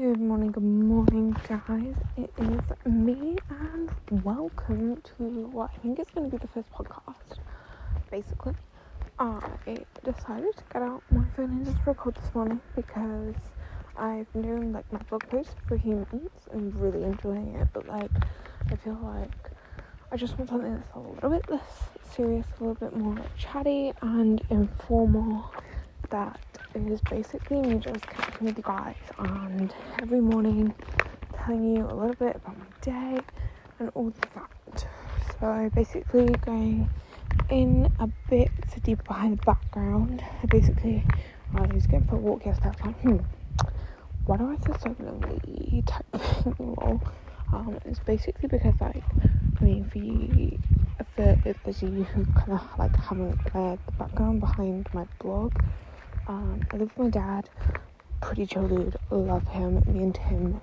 Good morning, good morning, guys. It is me, and welcome to what I think is going to be the first podcast. Basically, I decided to get out my phone and just record this morning because I've been doing like my blog posts for months and really enjoying it, but like, I feel like I just want something that's a little bit less serious, a little bit more chatty and informal that is basically me just connecting with you guys and every morning telling you a little bit about my day and all that. So basically going in a bit deeper behind the background. Basically I was going for a walk yesterday. Like, hmm, why do I feel so lonely type thing? well, um, it's basically because like I mean for you for if there's you who kind of like haven't read the background behind my blog um, I live with my dad, pretty chill dude, love him. Me and him,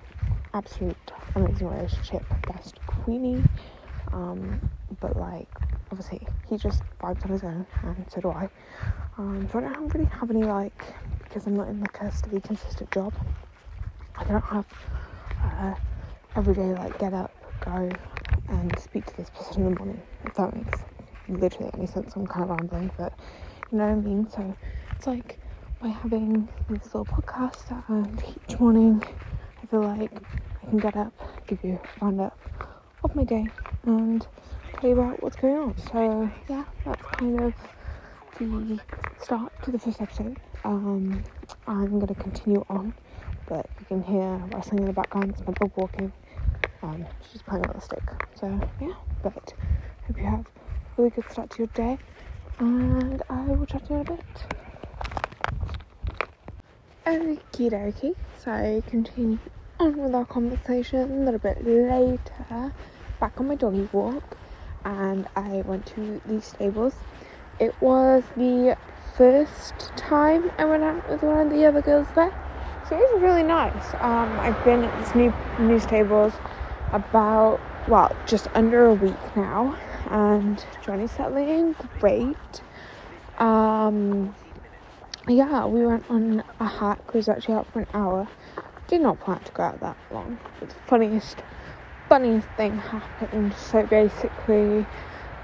absolute amazing relationship, best queenie. Um, but like, obviously, he just vibes on his own, and so do I. Um, so I don't really have any like, because I'm not in like a steady, consistent job. I don't have uh, every day like get up, go, and speak to this person in the morning. If that makes literally any sense, I'm kind of rambling, but you know what I mean. So it's like by having this little podcast and each morning I feel like I can get up, give you a roundup of my day and tell you about what's going on. So yeah, that's kind of the start to the first episode. Um, I'm gonna continue on, but you can hear rustling in the background. It's my dog walking. Um, she's playing with a stick. So yeah, but hope you have a really good start to your day, and I will chat to you in a bit. Okie dokie, so continue on with our conversation a little bit later. Back on my doggy walk, and I went to the stables. It was the first time I went out with one of the other girls there, so it was really nice. Um, I've been at this new new stables about well, just under a week now, and Johnny's settling in great. Um, yeah, we went on a hike. We was actually out for an hour. Did not plan to go out that long. But the funniest, funniest thing happened. So basically,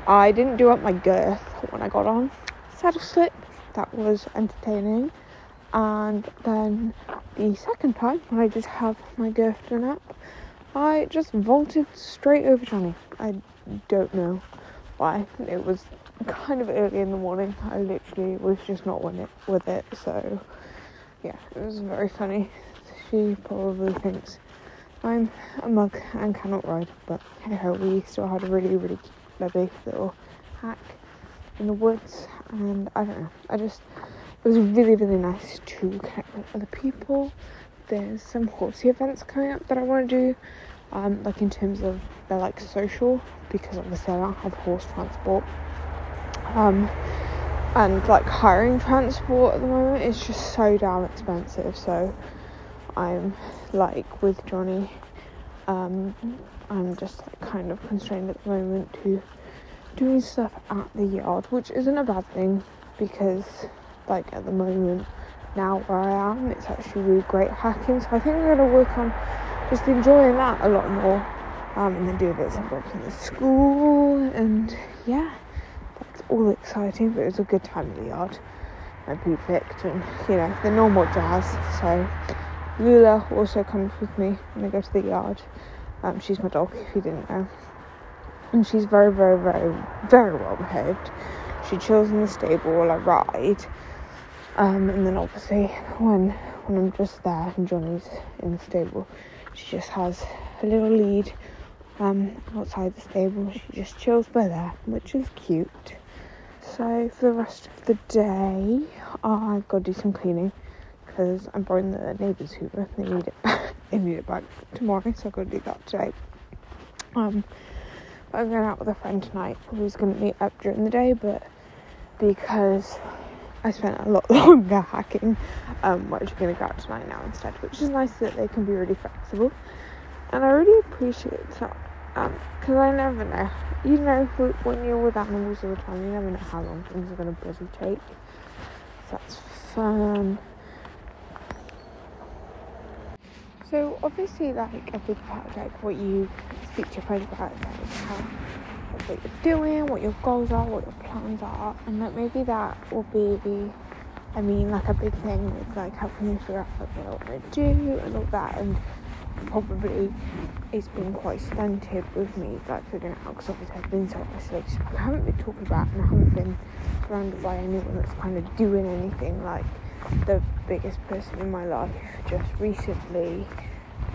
I didn't do up my girth when I got on. Saddle slip. That was entertaining. And then the second time, when I did have my girth done up, I just vaulted straight over Johnny. I don't know why. It was kind of early in the morning. I literally was just not with it. So yeah, it was very funny. She probably thinks I'm a mug and cannot ride, but hey ho, we still had a really, really lovely little hack in the woods, and I don't know. I just it was really, really nice to connect with other people. There's some horsey events coming up that I want to do, um, like in terms of they're like social because obviously I don't have horse transport um, and like hiring transport at the moment is just so damn expensive. So I'm like with Johnny, um, I'm just like kind of constrained at the moment to doing stuff at the yard, which isn't a bad thing because like at the moment now where I am, it's actually really great hacking. So I think I'm gonna work on just enjoying that a lot more. Um, and then do a bit of work in the school and yeah all exciting, but it was a good time in the yard. My poo picked and, you know, the normal jazz. So Lula also comes with me when I go to the yard. Um, she's my dog, if you didn't know. And she's very, very, very, very well behaved. She chills in the stable while I ride. Um, and then obviously when when I'm just there and Johnny's in the stable, she just has a little lead um, outside the stable. She just chills by there, which is cute. So for the rest of the day, I've got to do some cleaning because I'm borrowing the neighbour's Hoover. They need it back. they need it back tomorrow, so I've got to do that today. Um, I'm going out with a friend tonight who's going to meet up during the day, but because I spent a lot longer hacking, um, we're actually going to go out tonight now instead, which is nice that they can be really flexible. And I really appreciate that because um, I never know. You know, when you're with animals all the time, you never know how long things are going to bloody take. So that's fun. So obviously, like a big part of like what you speak to your friends about is like how like, what you're doing, what your goals are, what your plans are, and like maybe that will be, I mean, like a big thing is like helping you figure out like, what you want to do and all that, and probably it's been quite stunted with me like figuring out because obviously I've been so isolated. I haven't been talking about and I haven't been surrounded by anyone that's kind of doing anything. Like the biggest person in my life just recently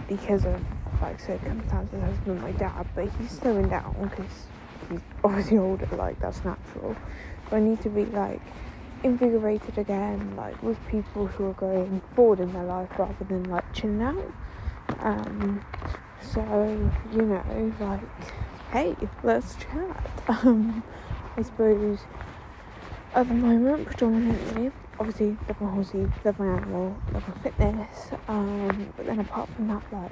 because of like circumstances has been my dad but he's slowing down because he's obviously older like that's natural. So I need to be like invigorated again like with people who are going forward in their life rather than like chilling out um, so, you know, like, hey, let's chat. Um, I suppose at the moment, predominantly, obviously, love my horsey, love my animal, love my fitness. Um, but then apart from that, like,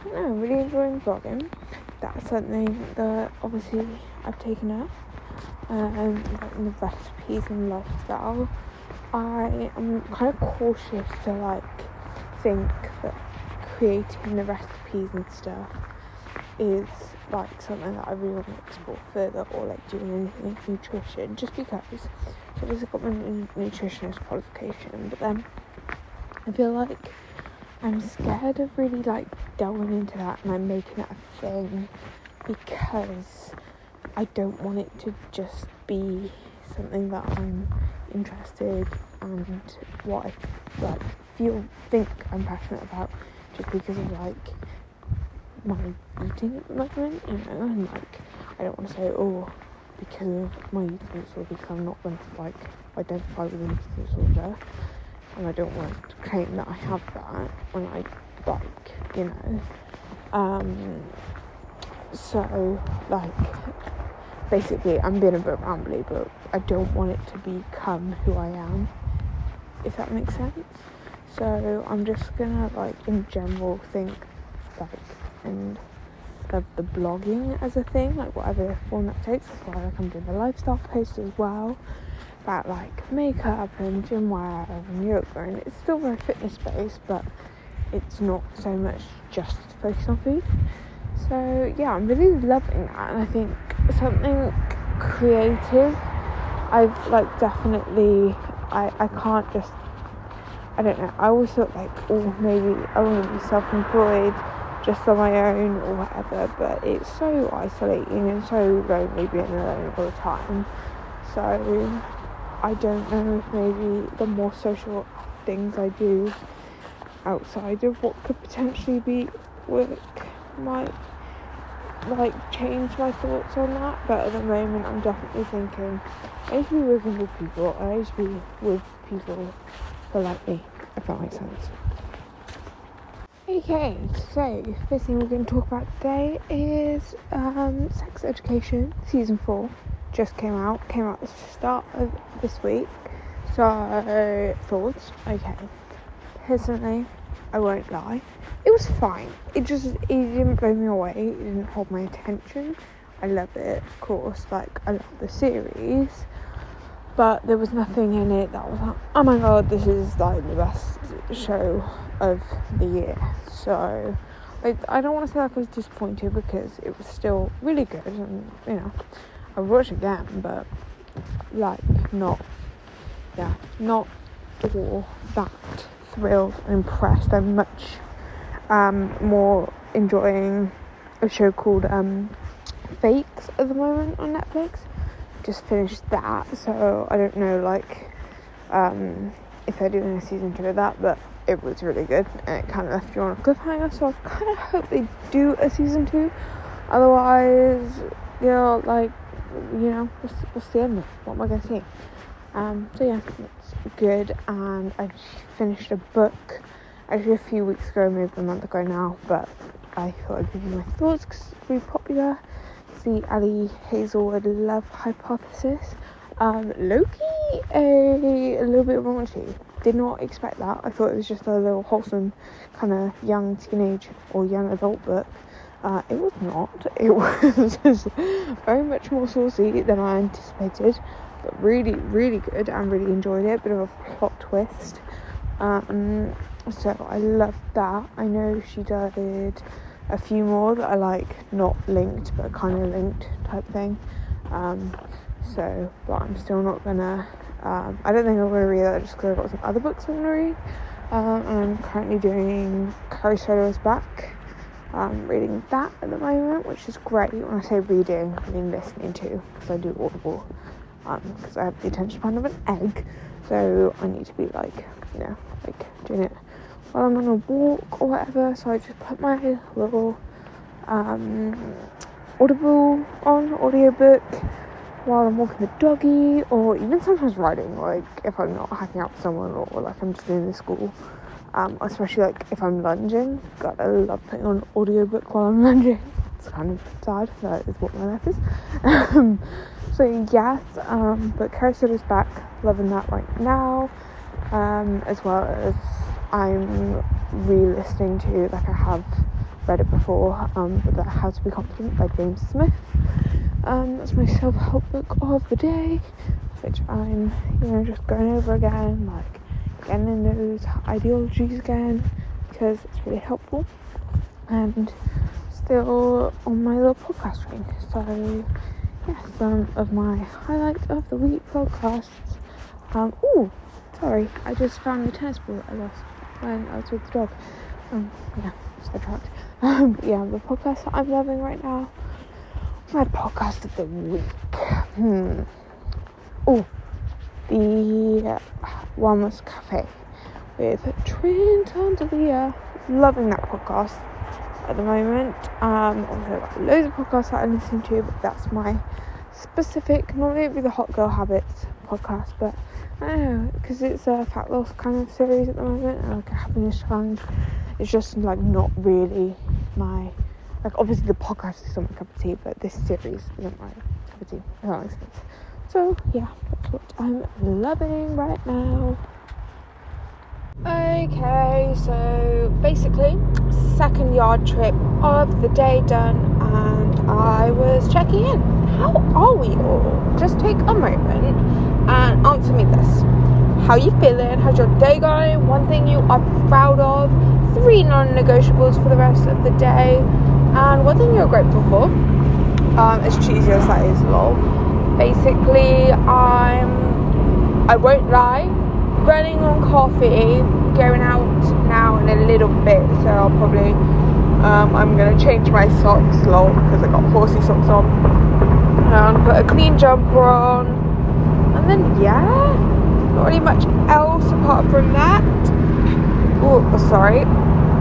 I don't know, I'm really enjoying vlogging. That's something that obviously I've taken up. Um, like in the recipes and lifestyle. I am kind of cautious to like think that creating the recipes and stuff is like something that I really want to explore further or like doing anything with nutrition just because. So obviously got my nutritionist qualification but then I feel like I'm scared of really like delving into that and I'm making it a thing because I don't want it to just be something that I'm interested and what I like feel think I'm passionate about just because of like my eating at the moment, you know, and like I don't want to say, oh, because of my eating disorder, because I'm not going to like identify with an eating disorder, and I don't want to claim that I have that when I like, you know. Um, so like basically, I'm being a bit rambly, but I don't want it to become who I am, if that makes sense. So I'm just gonna like in general think like and of the blogging as a thing, like whatever form that takes. That's why like I'm doing the lifestyle post as well about like makeup and gym wear and yoga and it's still very fitness based but it's not so much just focused on food. So yeah, I'm really loving that and I think something creative I've like definitely I, I can't just I don't know. I always thought like, oh, maybe I want to be self-employed, just on my own or whatever. But it's so isolating and so lonely being alone all the time. So I don't know if maybe the more social things I do outside of what could potentially be work might like change my thoughts on that. But at the moment, I'm definitely thinking I need to be working with people. I need to be with people like me, if that makes sense. Okay, so first thing we're going to talk about today is um, Sex Education season four. Just came out, came out at the start of this week. So thoughts, okay. Personally, I won't lie, it was fine. It just it didn't blow me away. It didn't hold my attention. I love it, of course. Like I love the series but there was nothing in it that was like, oh my god, this is like the best show of the year. So I, I don't want to say like I was disappointed because it was still really good and you know I watch again, but like not yeah not all that thrilled and impressed. I'm much um, more enjoying a show called um, Fakes at the moment on Netflix just finished that, so I don't know like um, if they're doing a season two of that, but it was really good and it kind of left you on a cliffhanger. So I kind of hope they do a season two. Otherwise, you know, like you know, what's, what's the end? What am I gonna see? Um, so yeah, it's good, and I finished a book actually a few weeks ago, maybe a month ago now, but I thought I'd give you my thoughts because it's really popular the Ali Hazelwood love hypothesis. Um, Loki, a, a little bit raunchy. Did not expect that. I thought it was just a little wholesome kind of young teenage or young adult book. Uh, it was not. It was very much more saucy than I anticipated, but really, really good. and really enjoyed it. Bit of a plot twist. Um, so I loved that. I know she did a few more that are like not linked but kind of linked type thing. Um, so, but I'm still not gonna. Um, I don't think I'm gonna read that just because I've got some other books I'm gonna read. Um, I'm currently doing Carrie Soto's Back. Reading that at the moment, which is great. When I say reading, I mean listening to, because I do Audible. Because um, I have the attention span of an egg, so I need to be like, you know, like doing it while I'm on a walk or whatever. So I just put my little um, Audible on audiobook while I'm walking the doggy, or even sometimes riding, like if I'm not hanging out with someone or, like I'm just doing the school. Um, especially like if I'm lunging. God, I love putting on audiobook while I'm lunging. It's kind of sad, that is what my life is. um, so yes, um, but Carrie is back, loving that right now. Um, as well as I'm re-listening to like I have read it before, um, How to Be Confident by James Smith. Um, that's my self-help book of the day, which I'm, you know, just going over again, like getting in those ideologies again, because it's really helpful. And still on my little podcast string. So, yeah, some of my highlight of the week podcasts. Um, oh, sorry, I just found the tennis ball I lost when I was with the dog. Um, yeah, sidetracked. Um, yeah, the podcast that I'm loving right now my podcast of the week. Hmm. Oh, the Wellness Cafe with Trent Andalia. Loving that podcast at the moment. Um, also got loads of podcasts that I listen to, but that's my specific. Normally it'd be the Hot Girl Habits podcast, but Don't know because it's a fat loss kind of series at the moment, like a happiness challenge. It's just like not really my like obviously the podcast is not my cup of tea, but this series isn't my cup of tea. If that makes sense. So yeah, that's what I'm loving right now. Okay, so basically, second yard trip of the day done, and I was checking in. How are we all? Just take a moment and answer me this. How you feeling? How's your day going? One thing you are proud of? Three non-negotiables for the rest of the day and one thing you're grateful for, um, as cheesy as that is, lol. Basically, I'm, I won't lie, running on coffee, going out now in a little bit, so I'll probably, um, I'm gonna change my socks, lol, because I got horsey socks on, and put a clean jumper on, and then yeah, not really much else apart from that. Oh, sorry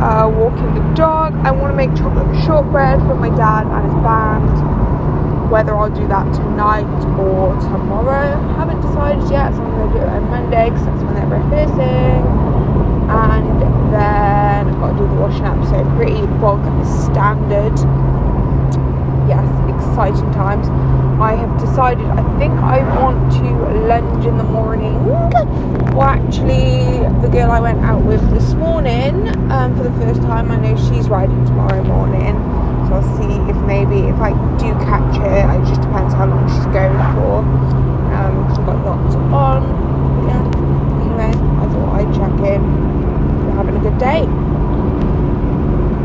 uh, walking the dog. I want to make chocolate shortbread for my dad and his band. Whether I'll do that tonight or tomorrow, haven't decided yet. So I'm going to do it on Monday because that's when they're rehearsing. And then I've got to do the washing up. So pretty bog standard. Yes, exciting times. I have decided I think I want to lunge in the morning. Well, actually, the girl I went out with this morning um, for the first time, I know she's riding tomorrow morning. So I'll see if maybe if I do catch her, it just depends how long she's going for. Um, she's got lots on. Yeah. Anyway, I thought I'd check in. You're having a good day.